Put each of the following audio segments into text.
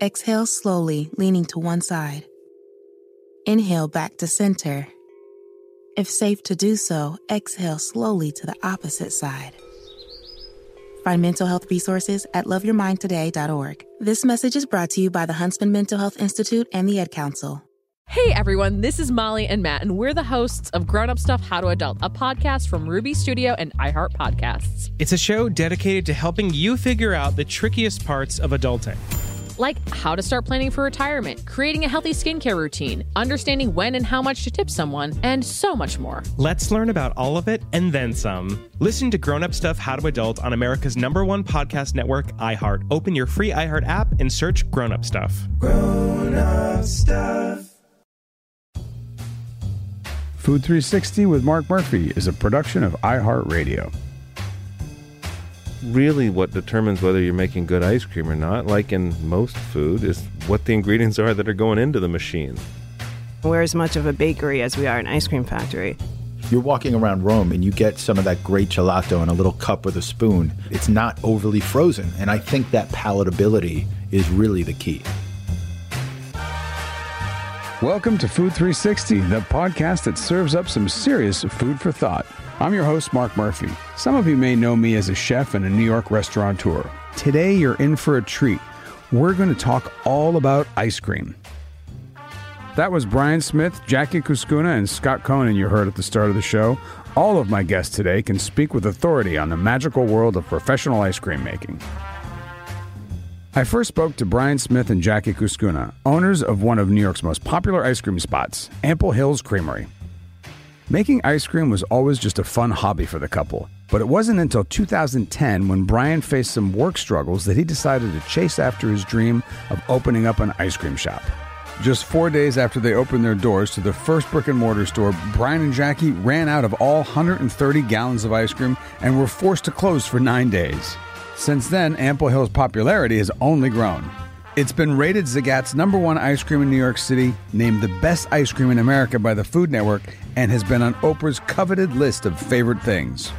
exhale slowly, leaning to one side. Inhale back to center. If safe to do so, exhale slowly to the opposite side. Find mental health resources at loveyourmindtoday.org. This message is brought to you by the Huntsman Mental Health Institute and the Ad Council. Hey everyone, this is Molly and Matt, and we're the hosts of Grown Up Stuff How to Adult, a podcast from Ruby Studio and iHeart Podcasts. It's a show dedicated to helping you figure out the trickiest parts of adulting. Like how to start planning for retirement, creating a healthy skincare routine, understanding when and how much to tip someone, and so much more. Let's learn about all of it and then some. Listen to Grown Up Stuff How to Adult on America's number one podcast network, iHeart. Open your free iHeart app and search Grown Up Stuff. Grown Up Stuff. Food 360 with Mark Murphy is a production of iHeartRadio. Really, what determines whether you're making good ice cream or not, like in most food, is what the ingredients are that are going into the machine. We're as much of a bakery as we are an ice cream factory. You're walking around Rome and you get some of that great gelato in a little cup with a spoon. It's not overly frozen. And I think that palatability is really the key. Welcome to Food 360, the podcast that serves up some serious food for thought. I'm your host, Mark Murphy. Some of you may know me as a chef and a New York restaurateur. Today, you're in for a treat. We're going to talk all about ice cream. That was Brian Smith, Jackie Cuscuna, and Scott Conant you heard at the start of the show. All of my guests today can speak with authority on the magical world of professional ice cream making. I first spoke to Brian Smith and Jackie Cuscuna, owners of one of New York's most popular ice cream spots, Ample Hills Creamery. Making ice cream was always just a fun hobby for the couple, but it wasn't until 2010 when Brian faced some work struggles that he decided to chase after his dream of opening up an ice cream shop. Just four days after they opened their doors to the first brick and mortar store, Brian and Jackie ran out of all 130 gallons of ice cream and were forced to close for nine days. Since then, Ample Hill's popularity has only grown. It's been rated Zagat's number one ice cream in New York City, named the best ice cream in America by the Food Network, and has been on Oprah's coveted list of favorite things.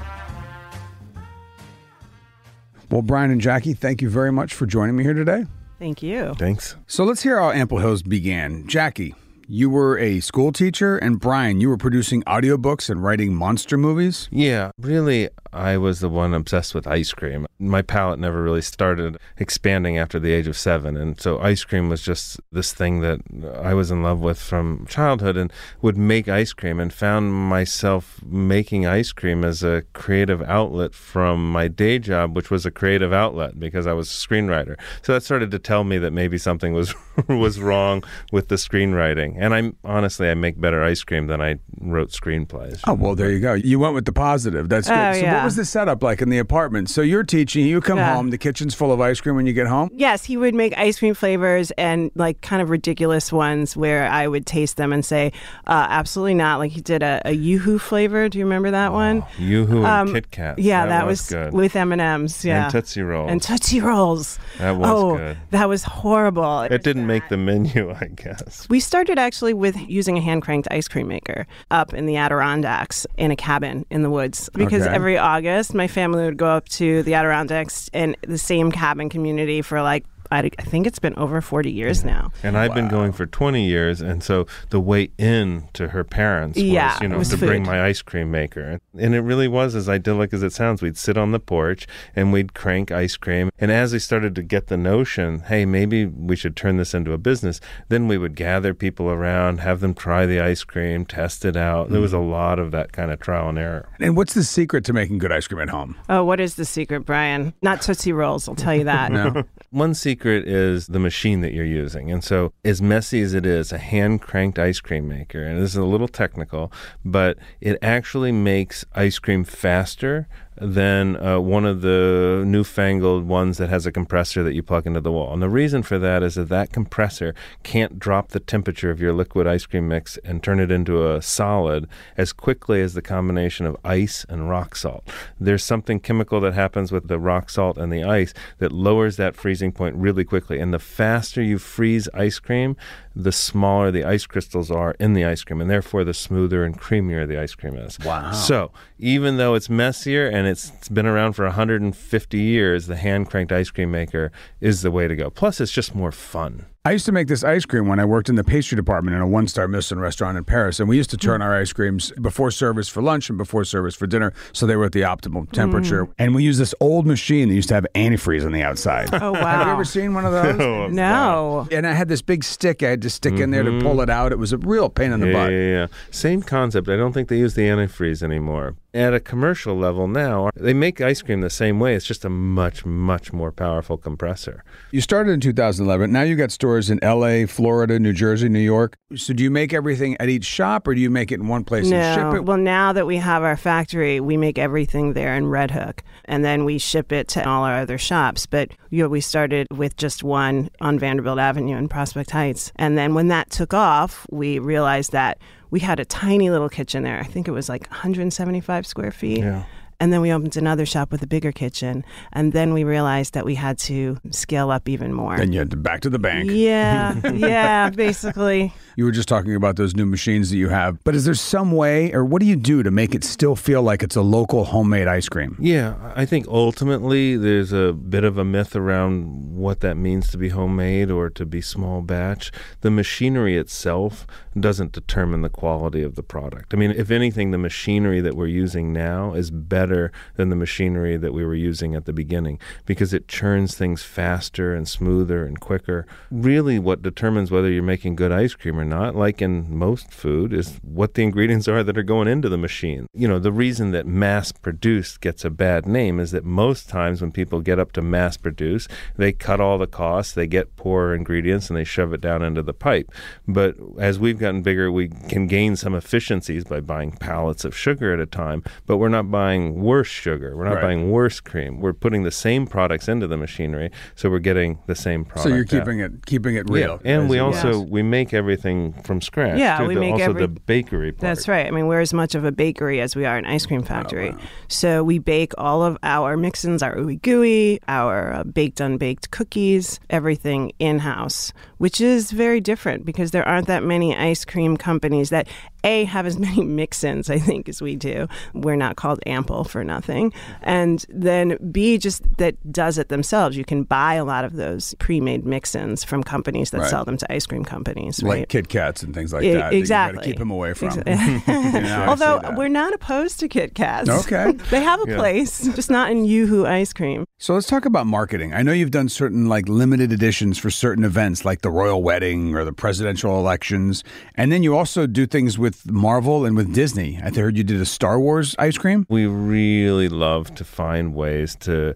Well, Brian and Jackie, thank you very much for joining me here today. Thank you. Thanks. So let's hear how Ample Hills began. Jackie, you were a school teacher, and Brian, you were producing audiobooks and writing monster movies? Yeah, really, I was the one obsessed with ice cream. My palate never really started expanding after the age of seven. And so ice cream was just this thing that I was in love with from childhood and would make ice cream and found myself making ice cream as a creative outlet from my day job, which was a creative outlet because I was a screenwriter. So that started to tell me that maybe something was was wrong with the screenwriting. And I'm honestly, I make better ice cream than I wrote screenplays. Oh, well, there you go. You went with the positive. That's good. Oh, so, yeah. What was the setup like in the apartment? So, you're teaching, you come Yeah. home, the kitchen's full of ice cream when you get home? Yes, he would make ice cream flavors and like kind of ridiculous ones where I would taste them and say, uh, absolutely not. Like he did a, a Yoo-Hoo flavor. Do you remember that one? Yoo-Hoo and Um, Kit Kats. Yeah, that, that, was, was, good. with M and M's. Yeah, And Tootsie Rolls. and Tootsie Rolls. That was oh, good. that was horrible. It didn't make the menu, I guess. We started actually with using a hand cranked ice cream maker up in the Adirondacks in a cabin in the woods. Because Okay. every August, my family would go up to the Adirondacks in the same cabin community for like, I, I think it's been over 40 years now. And I've been going for 20 years, and so the way in to her parents was, Yeah, you know, was to bring my ice cream maker. And it really was as idyllic as it sounds. We'd sit on the porch and we'd crank ice cream. And as we started to get the notion, hey, maybe we should turn this into a business, then we would gather people around, have them try the ice cream, test it out. There was a mm. lot of that kind of trial and error. And what's the secret to making good ice cream at home? Oh, what is the secret, Brian? Not Tootsie Rolls, I'll tell you that. No. One secret is the machine that you're using. And so, as messy as it is, a hand cranked ice cream maker, and this is a little technical, but it actually makes ice cream faster than uh, one of the newfangled ones that has a compressor that you plug into the wall. And the reason for that is that that compressor can't drop the temperature of your liquid ice cream mix and turn it into a solid as quickly as the combination of ice and rock salt. There's something chemical that happens with the rock salt and the ice that lowers that freezing point really quickly. And the faster you freeze ice cream, the smaller the ice crystals are in the ice cream, and therefore the smoother and creamier the ice cream is. Wow. So even though it's messier and it's, it's been around for 150 years, the hand cranked ice cream maker is the way to go. Plus, it's just more fun. I used to make this ice cream when I worked in the pastry department in a one star Michelin restaurant in Paris. And we used to turn mm. our ice creams before service for lunch and before service for dinner. So they were at the optimal temperature. Mm. And we used this old machine that used to have antifreeze on the outside. Oh wow! Have you ever seen one of those? Oh, no. And I had this big stick I had to stick in there to pull mm-hmm. it out. It was a real pain in the yeah, butt. yeah, yeah. Same concept. I don't think they use the antifreeze anymore. At a commercial level now, they make ice cream the same way. It's just a much, much more powerful compressor. You started in 2011. Now you got stores in LA, Florida, New Jersey, New York. So do you make everything at each shop or do you make it in one place and ship it? Well, now that we have our factory, we make everything there in Red Hook, and then we ship it to all our other shops. But you know, we started with just one on Vanderbilt Avenue in Prospect Heights, and then when that took off, we realized that we had a tiny little kitchen there. I think it was like 175 square feet. Yeah. And then we opened another shop with a bigger kitchen, and then we realized that we had to scale up even more. then you had to back to the bank. yeah, yeah, basically. You were just talking about those new machines that you have. But is there some way, or what do you do to make it still feel like it's a local homemade ice cream? Yeah, I think ultimately there's a bit of a myth around what that means to be homemade or to be small batch. The machinery itself doesn't determine the quality of the product. I mean, if anything, the machinery that we're using now is better than the machinery that we were using at the beginning because it churns things faster and smoother and quicker. Really, what determines whether you're making good ice cream or not, like in most food, is what the ingredients are that are going into the machine. You know, the reason that mass produced gets a bad name is that most times when people get up to mass produce, they cut all the costs, they get poor ingredients, and they shove it down into the pipe. But as we've gotten bigger, we can gain some efficiencies by buying pallets of sugar at a time, but we're not buying worse sugar. We're not Right. buying worse cream. We're putting the same products into the machinery, so we're getting the same product. So you're out. keeping it keeping it real. Yeah. And we also Yes. we make everything from scratch. Yeah, too, we the- make also every- the bakery part. That's right. I mean, we're as much of a bakery as we are an ice cream factory. So we bake all of our mix-ins, our ooey gooey, our uh, baked unbaked cookies, everything in-house, which is very different because there aren't that many ice cream companies that a have as many mix-ins, I think, as we do. We're not called Ample for nothing, and then b just that does it themselves. You can buy a lot of those pre-made mix-ins from companies that Right. sell them to ice cream companies, like right? Kit Kats and things like E- that. that exactly. You to keep them away from. Exa- You know, Although we're not opposed to Kit Kats. Okay. they have a Yeah. place, just not in YooHoo ice cream. So let's talk about marketing. I know you've done certain like limited editions for certain events like the royal wedding or the presidential elections. And then you also do things with Marvel and with Disney. I heard you did a Star Wars ice cream. We really love to find ways to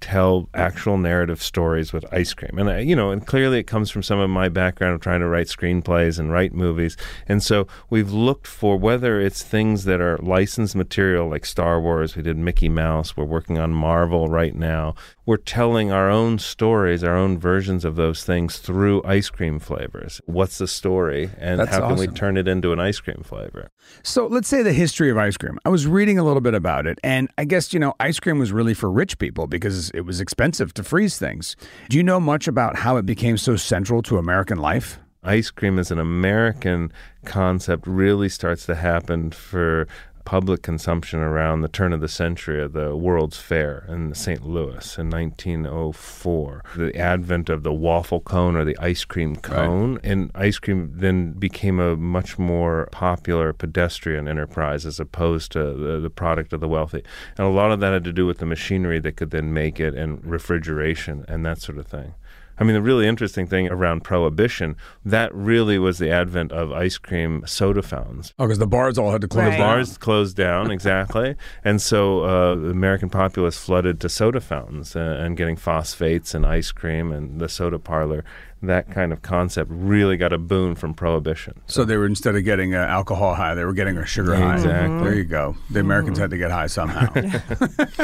tell actual narrative stories with ice cream. And, I, you know, and clearly it comes from some of my background of trying to write screenplays and write movies. And so we've looked for whether it's things that are licensed material like Star Wars, we did Mickey Mouse, we're working on Marvel right now. We're telling our own stories, our own versions of those things through ice cream flavors. What's the story? And That's how can we turn it into an ice cream flavor? So let's say the history of ice cream. I was reading a little bit about it, and I guess, you know, ice cream was really for rich people because it was expensive to freeze things. Do you know much about how it became so central to American life? ice cream as an American concept really starts to happen for public consumption around the turn of the century of the World's Fair in St. Louis in 1904. The advent of the waffle cone or the ice cream cone, and ice cream then became a much more popular pedestrian enterprise as opposed to the, the product of the wealthy. And a lot of that had to do with the machinery that could then make it and refrigeration and that sort of thing. I mean, the really interesting thing around prohibition, that really was the advent of ice cream soda fountains. Oh, because the bars all had to close Right. The bars closed down, exactly. And so uh, the American populace flooded to soda fountains uh, and getting phosphates and ice cream and the soda parlor that kind of concept really got a boon from prohibition. So they were instead of getting an alcohol high, they were getting a sugar high. Exactly. There you go. The Americans hmm. had to get high somehow.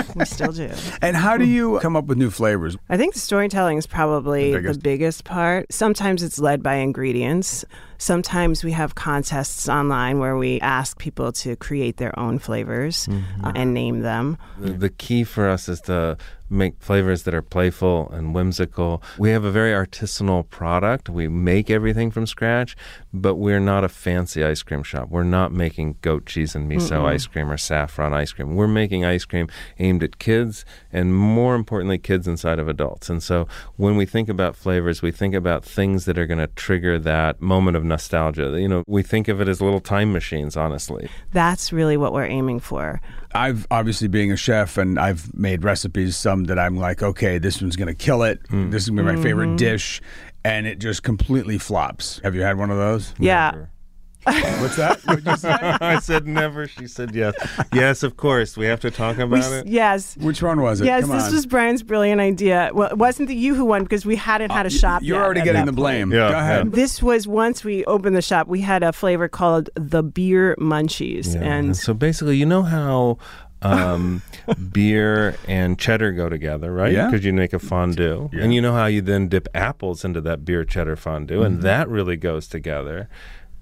We still do. and how do you come up with new flavors? I think the storytelling is probably The the biggest. biggest. part. Sometimes it's led by ingredients. Sometimes we have contests online where we ask people to create their own flavors mm-hmm. uh, and name them. The, the key for us is to make flavors that are playful and whimsical. We have a very artisanal product. We make everything from scratch, but we're not a fancy ice cream shop. We're not making goat cheese and miso ice cream or saffron ice cream. We're making ice cream aimed at kids and more importantly kids inside of adults. And so when we think about flavors, we think about things that are going to trigger that moment of nostalgia. You know, we think of it as little time machines, honestly. That's really what we're aiming for. I've obviously being a chef and I've made recipes, some that I'm like, okay, this one's going to kill it. Mm. This is going to be my favorite mm-hmm. dish. And it just completely flops. Have you had one of those? Yeah. What's that? What'd you say? I said never. She said yes. Yes, of course. We have to talk about We it. yes. Which one was it? Yes, Come this on. was Brian's brilliant idea. Well, it wasn't the you who won because we hadn't had a uh, shop You're yet already getting that the blame. Yeah, Go ahead. yeah. This was once we opened the shop, we had a flavor called the beer munchies. Yeah, And so basically, you know how um, beer and cheddar go together, right? Yeah. Because you make a fondue, and you know how you then dip apples into that beer cheddar fondue, Mm-hmm. and that really goes together.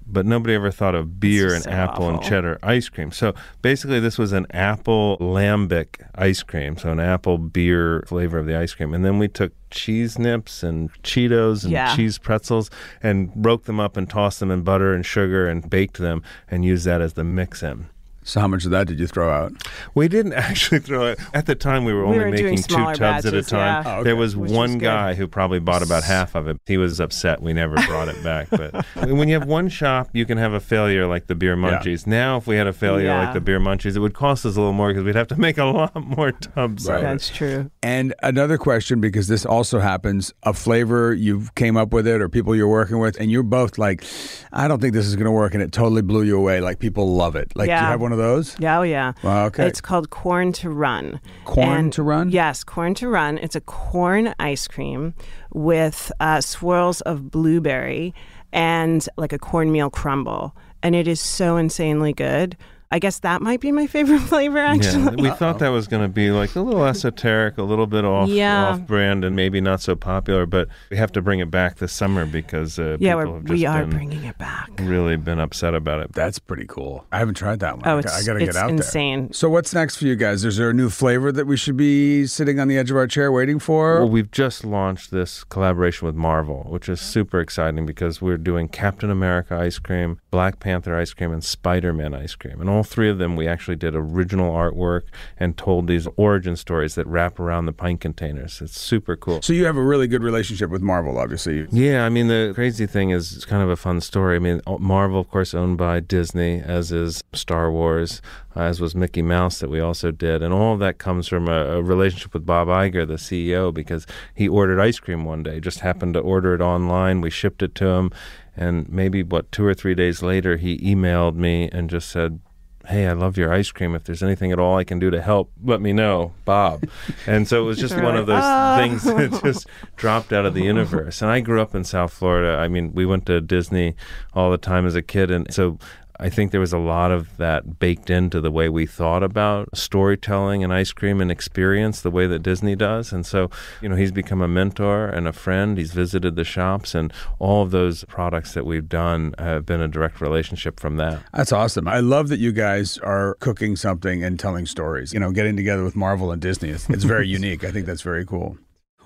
But nobody ever thought of beer and so apple and cheddar ice cream. So basically, this was an apple lambic ice cream, so an apple beer flavor of the ice cream. And then we took cheese nips and Cheetos and Yeah. cheese pretzels and broke them up and tossed them in butter and sugar and baked them and used that as the mix in. So how much of that did you throw out? We didn't actually throw it. At the time, we were We only were making two smaller tubs at a time. yeah. Oh, okay. There was Which one was guy who probably bought about half of it. He was upset we never brought it back. But when you have one shop, you can have a failure like the beer munchies. Now, if we had a failure Yeah. like the beer munchies, it would cost us a little more because we'd have to make a lot more tubs. Right. that's true. And another question, because this also happens, a flavor you came up with it or people you're working with, and you're both like, I don't think this is going to work, and it totally blew you away. Like people love it. Like, do you have one of those? Yeah, oh yeah. Wow, okay. It's called Corn to Run. Corn And- to Run? Yes, Corn to Run. It's a corn ice cream with uh, swirls of blueberry and like a cornmeal crumble. And it is so insanely good. I guess that might be my favorite flavor, Yeah, actually. we thought that was going to be like a little esoteric, a little bit off, Yeah. off brand, and maybe not so popular. But we have to bring it back this summer because uh, yeah, people we're, have just we are been bringing it back. really been upset about it. That's pretty cool. I haven't tried that one. Oh, I it's- got to get out insane. there. So, what's next for you guys? Is there a new flavor that we should be sitting on the edge of our chair waiting for? Well, we've just launched this collaboration with Marvel, which is super exciting because we're doing Captain America ice cream, Black Panther ice cream, and Spider Man ice cream. And all three of them, we actually did original artwork and told these origin stories that wrap around the pint containers. It's super cool. so, you have a really good relationship with Marvel, obviously. Yeah, I mean, the crazy thing is, it's kind of a fun story. I mean, Marvel, of course, owned by Disney, as is Star Wars, uh, as was Mickey Mouse, that we also did. And all of that comes from a, a relationship with Bob Iger, the CEO, because he ordered ice cream one day, just happened to order it online. We shipped it to him. And maybe, what, two or three days later, he emailed me and just said, Hey, I love your ice cream. If there's anything at all I can do to help, let me know, Bob. and so it was just one of those Ah. things that just dropped out of the universe. And I grew up in South Florida. I mean, we went to Disney all the time as a kid. And so I think there was a lot of that baked into the way we thought about storytelling and ice cream and experience the way that Disney does. And so, you know, he's become a mentor and a friend. He's visited the shops, and all of those products that we've done have been a direct relationship from that. That's awesome. I love that you guys are cooking something and telling stories. You know, getting together with Marvel and Disney. It's, it's very unique. I think that's very cool.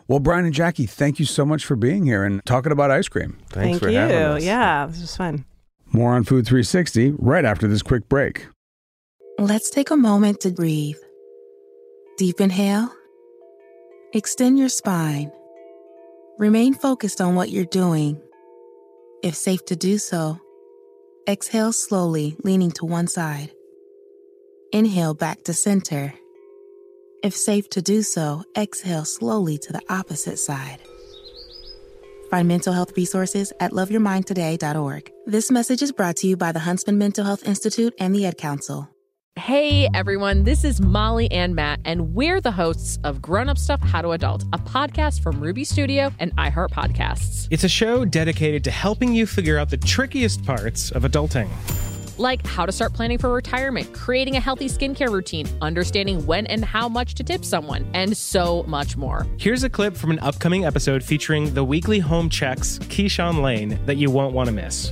Well, Brian and Jackie, thank you so much for being here and talking about ice cream. Thanks Thank for you. having us. Yeah, this was fun. More on Food 360 right after this quick break. Let's take a moment to breathe. Deep inhale. Extend your spine. Remain focused on what you're doing. If safe to do so, exhale slowly, leaning to one side. Inhale back to center. If safe to do so, exhale slowly to the opposite side. Find mental health resources at loveyourmindtoday.org. This message is brought to you by the Huntsman Mental Health Institute and the Ad Council. Hey everyone, this is Molly and Matt, and we're the hosts of Grown Up Stuff How to Adult, a podcast from Ruby Studio and iHeart Podcasts. It's a show dedicated to helping you figure out the trickiest parts of adulting. Like how to start planning for retirement, creating a healthy skincare routine, understanding when and how much to tip someone, and so much more. Here's a clip from an upcoming episode featuring the weekly home checks, Keyshawn Lane, that you won't want to miss.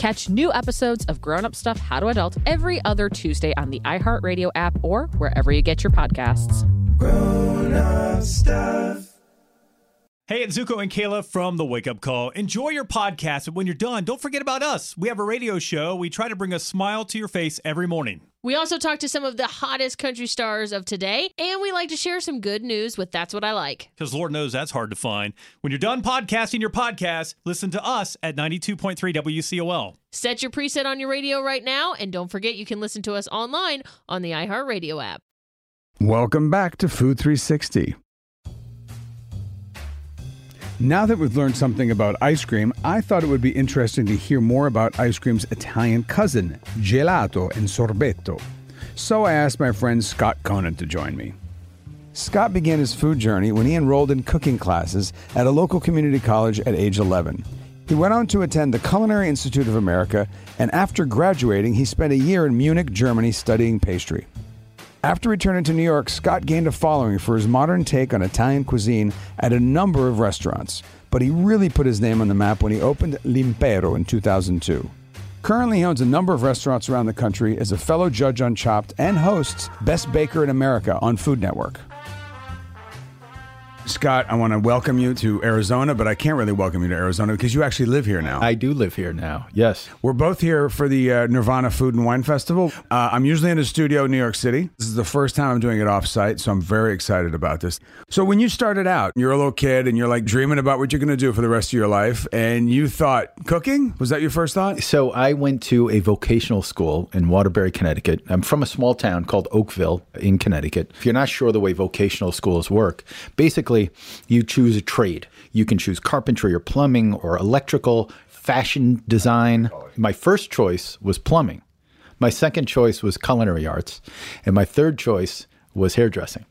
Catch new episodes of Grown Up Stuff How to Adult every other Tuesday on the iHeartRadio app or wherever you get your podcasts. Grown up stuff. Hey, it's Zuko and Kayla from The Wake Up Call. Enjoy your podcast, but when you're done, don't forget about us. We have a radio show. We try to bring a smile to your face every morning. We also talk to some of the hottest country stars of today, and we like to share some good news with That's What I Like. Because Lord knows that's hard to find. When you're done podcasting your podcast, listen to us at 92.3 WCOL. Set your preset on your radio right now, and don't forget you can listen to us online on the iHeartRadio app. Welcome back to Food 360. Now that we've learned something about ice cream, I thought it would be interesting to hear more about ice cream's Italian cousin, gelato and sorbetto. So I asked my friend Scott Conant to join me. Scott began his food journey when he enrolled in cooking classes at a local community college at age 11. He went on to attend the Culinary Institute of America, and after graduating, he spent a year in Munich, Germany, studying pastry. After returning to New York, Scott gained a following for his modern take on Italian cuisine at a number of restaurants, but he really put his name on the map when he opened L'Impero in 2002. Currently, he owns a number of restaurants around the country as a fellow judge on Chopped and hosts Best Baker in America on Food Network. Scott, I want to welcome you to Arizona, but I can't really welcome you to Arizona because you actually live here now. I do live here now. Yes. We're both here for the uh, Nirvana Food and Wine Festival. Uh, I'm usually in a studio in New York City. This is the first time I'm doing it offsite, so I'm very excited about this. So, when you started out, you're a little kid and you're like dreaming about what you're going to do for the rest of your life, and you thought cooking? Was that your first thought? So I went to a vocational school in Waterbury, Connecticut. I'm from a small town called Oakville in Connecticut. If you're not sure the way vocational schools work, basically you choose a trade. You can choose carpentry or plumbing or electrical, fashion design. My first choice was plumbing. My second choice was culinary arts, and my third choice was hairdressing.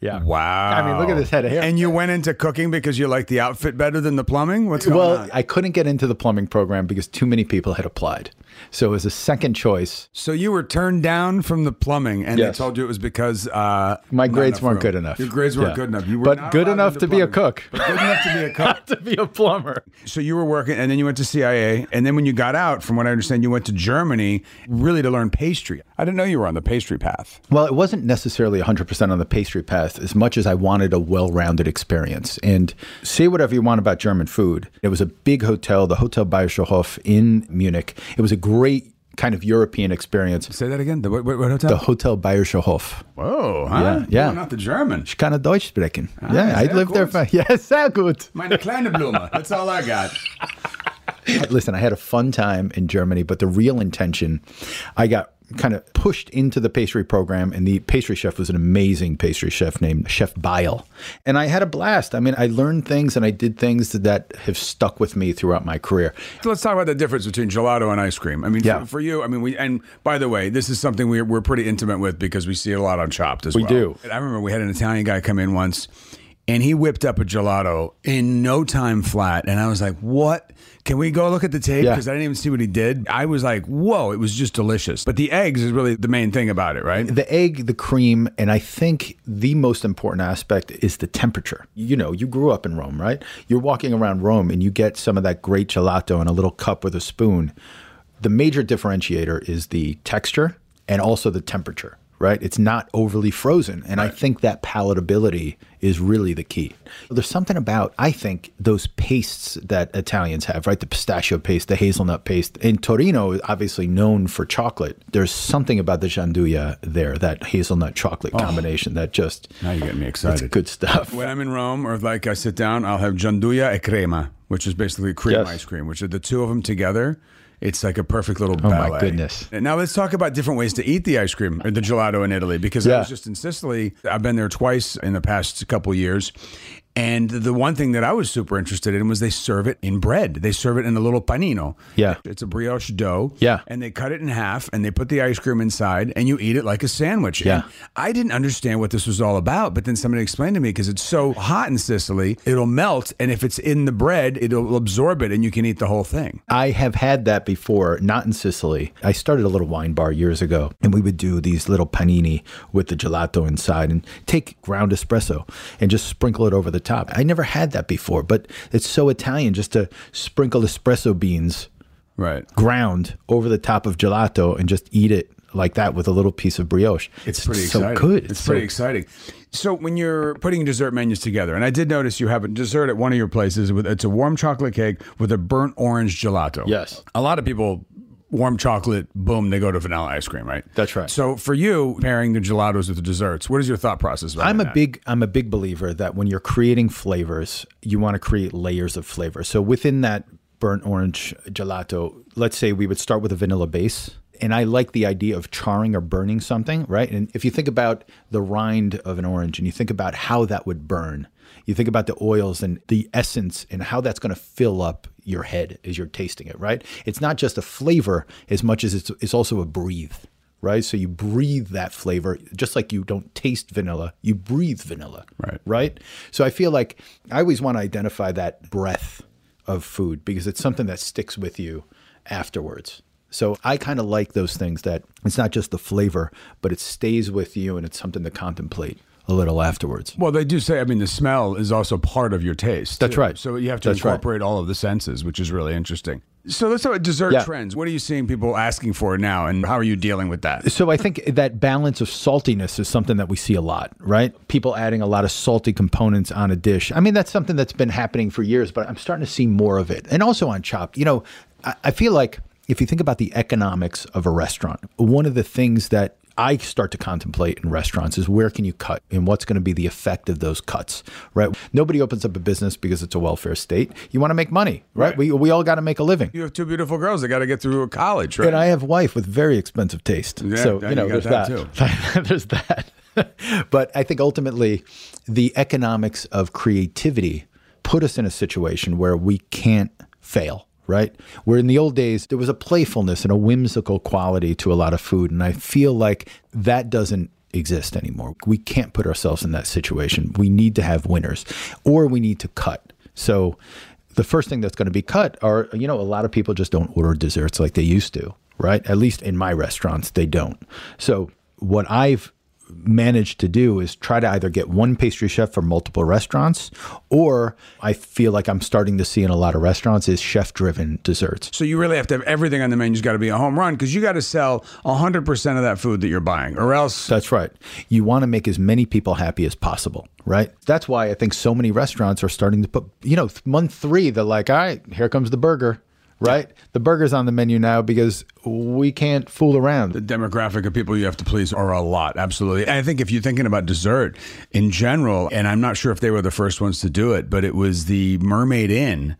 Yeah. Wow. I mean, look at this head of hair. And you went into cooking because you like the outfit better than the plumbing? What's going well, on? I couldn't get into the plumbing program because too many people had applied. So it was a second choice. So you were turned down from the plumbing, and Yes. they told you it was because uh, My grades weren't room. good enough. Your grades weren't Yeah. good enough. You were But not good enough to be a cook. But good enough to be a cook. to be a plumber. So you were working, and then you went to CIA, and then when you got out, from what I understand, you went to Germany really to learn pastry. I didn't know you were on the pastry path. Well, it wasn't necessarily 100% on the pastry path as much as I wanted a well rounded experience. And say whatever you want about German food. It was a big hotel, the Hotel Bayerischer Hof in Munich. It was a great kind of European experience. Say that again. The what, what, hotel? The Hotel Bayerischer Hof. Whoa, huh? Yeah, yeah. Oh, not the German. Ich kann Deutsch sprechen. Ah, yeah, I lived there gut. for. Yeah, sehr gut. Meine kleine Blume. That's all I got. Listen, I had a fun time in Germany, but the real intention, I got kind of pushed into the pastry program, and the pastry chef was an amazing pastry chef named Chef Bile. And I had a blast. I mean, I learned things and I did things that have stuck with me throughout my career. So let's talk about the difference between gelato and ice cream. I mean, Yeah. for, for you, I mean, we and by the way, this is something we're, we're pretty intimate with because we see it a lot on Chopped as We well. We do. I remember we had an Italian guy come in once, and he whipped up a gelato in no time flat, and I was like, "What? Can we go look at the tape? Yeah. Because I didn't even see what he did. I was like, "Whoa!" It was just delicious. But the eggs is really the main thing about it, right? The egg, the cream, and I think the most important aspect is the temperature. You know, you grew up in Rome, right? You're walking around Rome and you get some of that great gelato in a little cup with a spoon. The major differentiator is the texture and also the temperature. Right? It's not overly frozen. And I think that palatability is really the key. There's something about, I think, those pastes that Italians have, right? The pistachio paste, the hazelnut paste. In Torino, obviously known for chocolate. There's something about the gianduja there, that hazelnut chocolate oh. combination that just. Now you're getting me excited. It's good stuff. When I'm in Rome or like I sit down, I'll have gianduja e crema, which is basically cream Yes. ice cream, which are the two of them together. It's like a perfect little Oh, my goodness. Now let's talk about different ways to eat the ice cream or the gelato in Italy because I was just in Sicily. I've been there twice in the past couple years. And the one thing that I was super interested in was they serve it in bread. They serve it in a little panino. Yeah. It's a brioche dough. Yeah. And they cut it in half and they put the ice cream inside and you eat it like a sandwich. Yeah. And I didn't understand what this was all about, but then somebody explained to me because it's so hot in Sicily, it'll melt. And if it's in the bread, it'll absorb it and you can eat the whole thing. I have had that before, not in Sicily. I started a little wine bar years ago, and we would do these little panini with the gelato inside and take ground espresso and just sprinkle it over the top. I never had that before, but it's so Italian just to sprinkle espresso beans Right. ground over the top of gelato and just eat it like that with a little piece of brioche. It's pretty so exciting. good. It's, pretty so- exciting. So when you're putting dessert menus together, and I did notice you have a dessert at one of your places with it's a warm chocolate cake with a burnt orange gelato. Yes. A lot of people warm chocolate, boom, they go to vanilla ice cream, right? That's right. So for you, pairing the gelatos with the desserts, what is your thought process? I'm a that? big I'm a big believer that when you're creating flavors, you want to create layers of flavor. So within that burnt orange gelato, let's say we would start with a vanilla base. And I like the idea of charring or burning something, right? And if you think about the rind of an orange and you think about how that would burn, you think about the oils and the essence and how that's going to fill up your head as you're tasting it, right? It's not just a flavor as much as it's, it's also a breathe right? So you breathe that flavor, just like you don't taste vanilla, you breathe vanilla, Right. Right. So I feel like I always want to identify that breath of food because it's something that sticks with you afterwards. So I kind of like those things that it's not just the flavor, but it stays with you and it's something to contemplate a little afterwards. Well, they do say, I mean, the smell is also part of your taste. That's too. right. So you have to That's right. incorporate all of the senses, which is really interesting. So let's talk about dessert Yeah. trends. What are you seeing people asking for now, and how are you dealing with that? So I think that balance of saltiness is something that we see a lot, right? People adding a lot of salty components on a dish. I mean, that's something that's been happening for years, but I'm starting to see more of it. And also on Chopped, you know, I, I feel like if you think about the economics of a restaurant, one of the things that I start to contemplate in restaurants is where can you cut and what's going to be the effect of those cuts, right? Nobody opens up a business because it's a welfare state. You want to make money, right? Right. We, we all got to make a living. You have two beautiful girls that got to get through college, right? And I have a wife with very expensive taste. Yeah, so, you know, you there's that that. there's that. but I think ultimately the economics of creativity put us in a situation where we can't fail, right? Where in the old days, there was a playfulness and a whimsical quality to a lot of food. And I feel like that doesn't exist anymore. We can't put ourselves in that situation. We need to have winners or we need to cut. So the first thing that's going to be cut are, you know, a lot of people just don't order desserts like they used to, right? At least in my restaurants, they don't. So what I've managed to do is try to either get one pastry chef for multiple restaurants or I feel like I'm starting to see in a lot of restaurants is chef driven desserts. So you really have to have everything on the menu's got to be a home run because you got to sell 100% of that food that you're buying or else That's right. You want to make as many people happy as possible, right? That's why I think so many restaurants are starting to put, you know, month three, they're like, all right, here comes the burger, right? The burger's on the menu now because we can't fool around. the demographic of people you have to please are a lot. Absolutely. And I think if you're thinking about dessert in general, and I'm not sure if they were the first ones to do it, but it was the Mermaid Inn.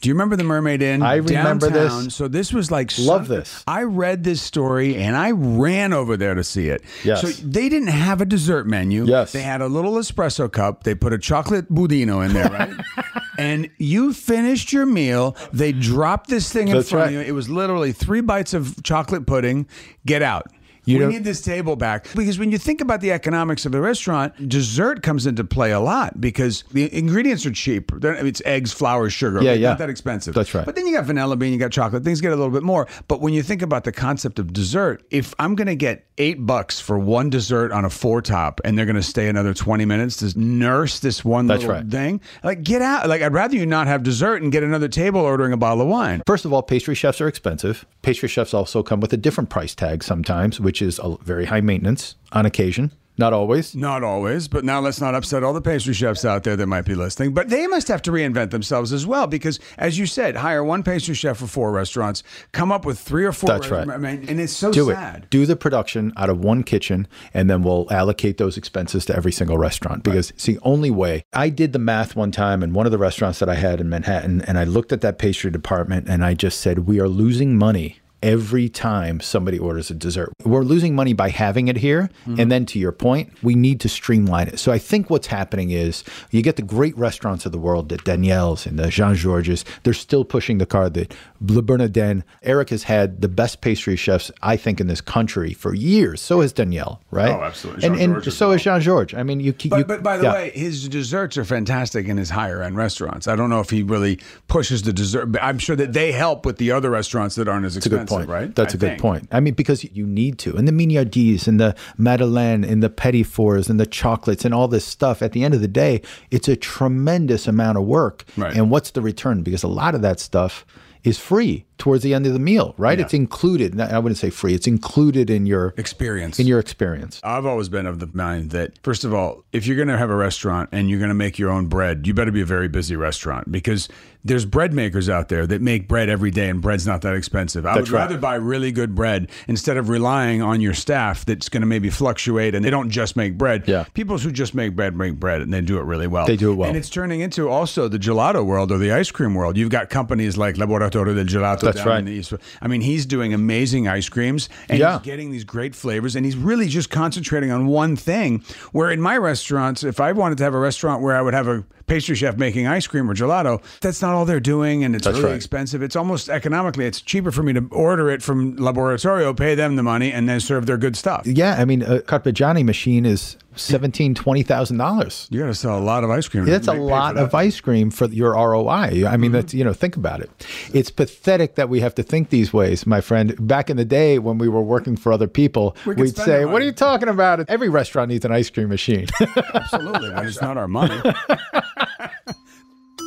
Do you remember the Mermaid Inn? I remember this. Downtown? So this was like Love some- this. I read this story and I ran over there to see it. Yes. So they didn't have a dessert menu. Yes. They had a little espresso cup. They put a chocolate budino in there, right? and you finished your meal. They dropped this thing in That's front right. of you. It was literally three bites of chocolate pudding. Get out. You we need this table back because when you think about the economics of the restaurant, dessert comes into play a lot because the ingredients are cheap. They're- It's eggs, flour, sugar. Yeah, It's yeah. Not that expensive. That's right. But then you got vanilla bean, you got chocolate. Things get a little bit more. But when you think about the concept of dessert, if I'm going to get eight bucks for one dessert on a four top, and they're going to stay another twenty minutes to nurse this one That's little right. thing, like get out. Like I'd rather you not have dessert and get another table ordering a bottle of wine. First of all, pastry chefs are expensive. Pastry chefs also come with a different price tag sometimes, which which is a very high maintenance on occasion. Not always. Not always, but now let's not upset all the pastry chefs out there that might be listening. But they must have to reinvent themselves as well because, as you said, hire one pastry chef for four restaurants, come up with three or four. That's right. I mean, and it's so Do sad. it. Do the production out of one kitchen, and then we'll allocate those expenses to every single restaurant. Because it's the only way. I did the math one time in one of the restaurants that I had in Manhattan, and I looked at that pastry department, and I just said, "We are losing money." Every time somebody orders a dessert, we're losing money by having it here. Mm-hmm. And then to your point, we need to streamline it. So I think what's happening is you get the great restaurants of the world, the Daniel's and the Jean Georges, they're still pushing the card. The Le Bernardin, Eric has had the best pastry chefs, I think, in this country for years. So has Danielle, right? Oh, absolutely. And, Jean-Georges and as so is Jean Georges. I mean, you keep. But, you, but by the yeah. way, his desserts are fantastic in his higher end restaurants. I don't know if he really pushes the dessert, but I'm sure that they help with the other restaurants that aren't as expensive, good point. right? That's a a good point. I mean, because you need to. And the mignardises and the madeleine and the petit fours and the chocolates and all this stuff, at the end of the day, it's a tremendous amount of work. Right. And what's the return? Because a lot of that stuff is free towards the end of the meal, right? Yeah. It's included. I wouldn't say free. It's included in your Experience. in your experience. I've always been of the mind that, first of all, if you're going to have a restaurant and you're going to make your own bread, you better be a very busy restaurant because there's bread makers out there that make bread every day and bread's not that expensive. I That's would right. rather buy really good bread instead of relying on your staff that's going to maybe fluctuate and they don't just make bread. Yeah. People who just make bread make bread and they do it really well. They do it well. And it's turning into also the gelato world or the ice cream world. You've got companies like Laboratorio del Gelato That's right. East. I mean, he's doing amazing ice creams and Yeah. he's getting these great flavors and he's really just concentrating on one thing. Where in my restaurants, if I wanted to have a restaurant where I would have a pastry chef making ice cream or gelato, that's not all they're doing and it's That's really right. expensive. It's almost economically, it's cheaper for me to order it from Laboratorio, pay them the money, and then serve their good stuff. Yeah, I mean, a Carpigiani machine is seventeen, twenty thousand dollars. You got to sell a lot of ice cream. That's a make- pay for lot that. of ice cream for your ROI. I Mm-hmm. mean, that's you know, think about it. It's pathetic that we have to think these ways, my friend. Back in the day when we were working for other people, we we'd say, "What are you talking about? Every restaurant needs an ice cream machine." Absolutely, but it's not our money.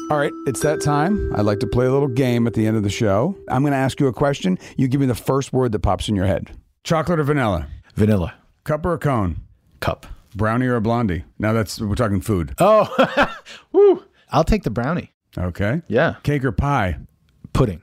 All right, it's that time. I'd like to play a little game at the end of the show. I'm going to ask you a question. You give me the first word that pops in your head. Chocolate or vanilla? Vanilla Cup or a cone? cup. Brownie or a blondie? Now that's we're talking food. Oh, woo! I'll take the brownie. Okay. Yeah, Cake or pie? pudding.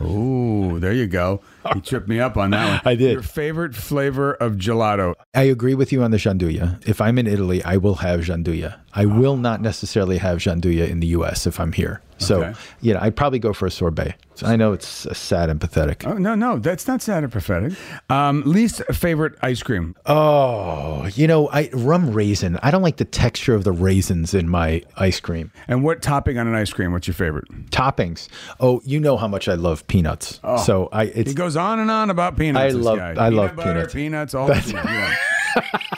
Ooh, there you go. You tripped me up on that one. I did. Your favorite flavor of gelato? I agree with you on the gianduja. If I'm in Italy, I will have gianduja. I will not necessarily have gianduja in the U.S. if I'm here. So, Okay. you know, I'd probably go for a sorbet. So I know it's uh, sad and pathetic. Oh no, no, that's not sad and pathetic. Um, least favorite ice cream? Oh, you know, I rum raisin. I don't like the texture of the raisins in my ice cream. And what topping on an ice cream? What's your favorite? Toppings. Oh, you know how much I love peanuts. So I He it's goes on and on about peanuts. I love- guy. I Peanut love butter, peanuts. Peanuts, all the That's- yeah.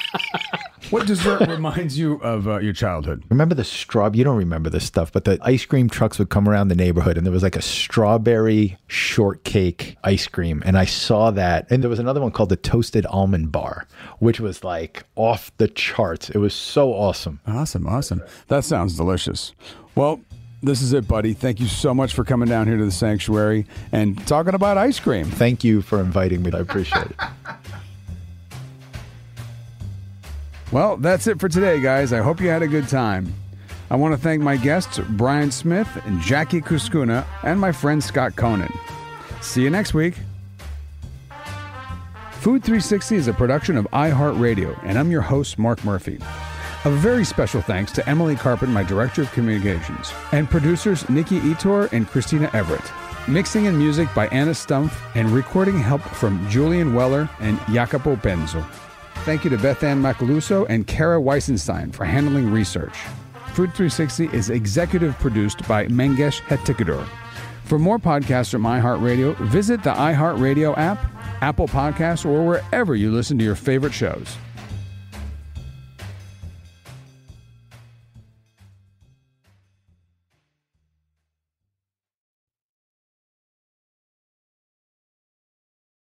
What dessert reminds you of uh, your childhood? remember the straw. You don't remember this stuff, but the ice cream trucks would come around the neighborhood, and there was like a strawberry shortcake ice cream, and I saw that. And there was another one called the toasted almond bar, which was like off the charts. It was so awesome. Awesome, awesome. That sounds delicious. Well, this is it, buddy. Thank you so much for coming down here to the sanctuary and talking about ice cream. Thank you for inviting me. I appreciate it. Well, that's it for today, guys. I hope you had a good time. I want to thank my guests, Brian Smith and Jackie Cuscuna, and my friend Scott Conant. See you next week. Food 360 is a production of iHeartRadio, and I'm your host, Mark Murphy. A very special thanks to Emily Carpet, my Director of Communications, and producers Nikki Ettore and Christina Everett. Mixing and music by Anna Stumpf, and recording help from Julian Weller and Jacopo Benzo. Thank you to Beth Ann Macaluso and Kara Weisenstein for handling research. Food 360 is executive produced by Mangesh Hattikudur. For more podcasts from iHeartRadio, visit the iHeartRadio app, Apple Podcasts, or wherever you listen to your favorite shows.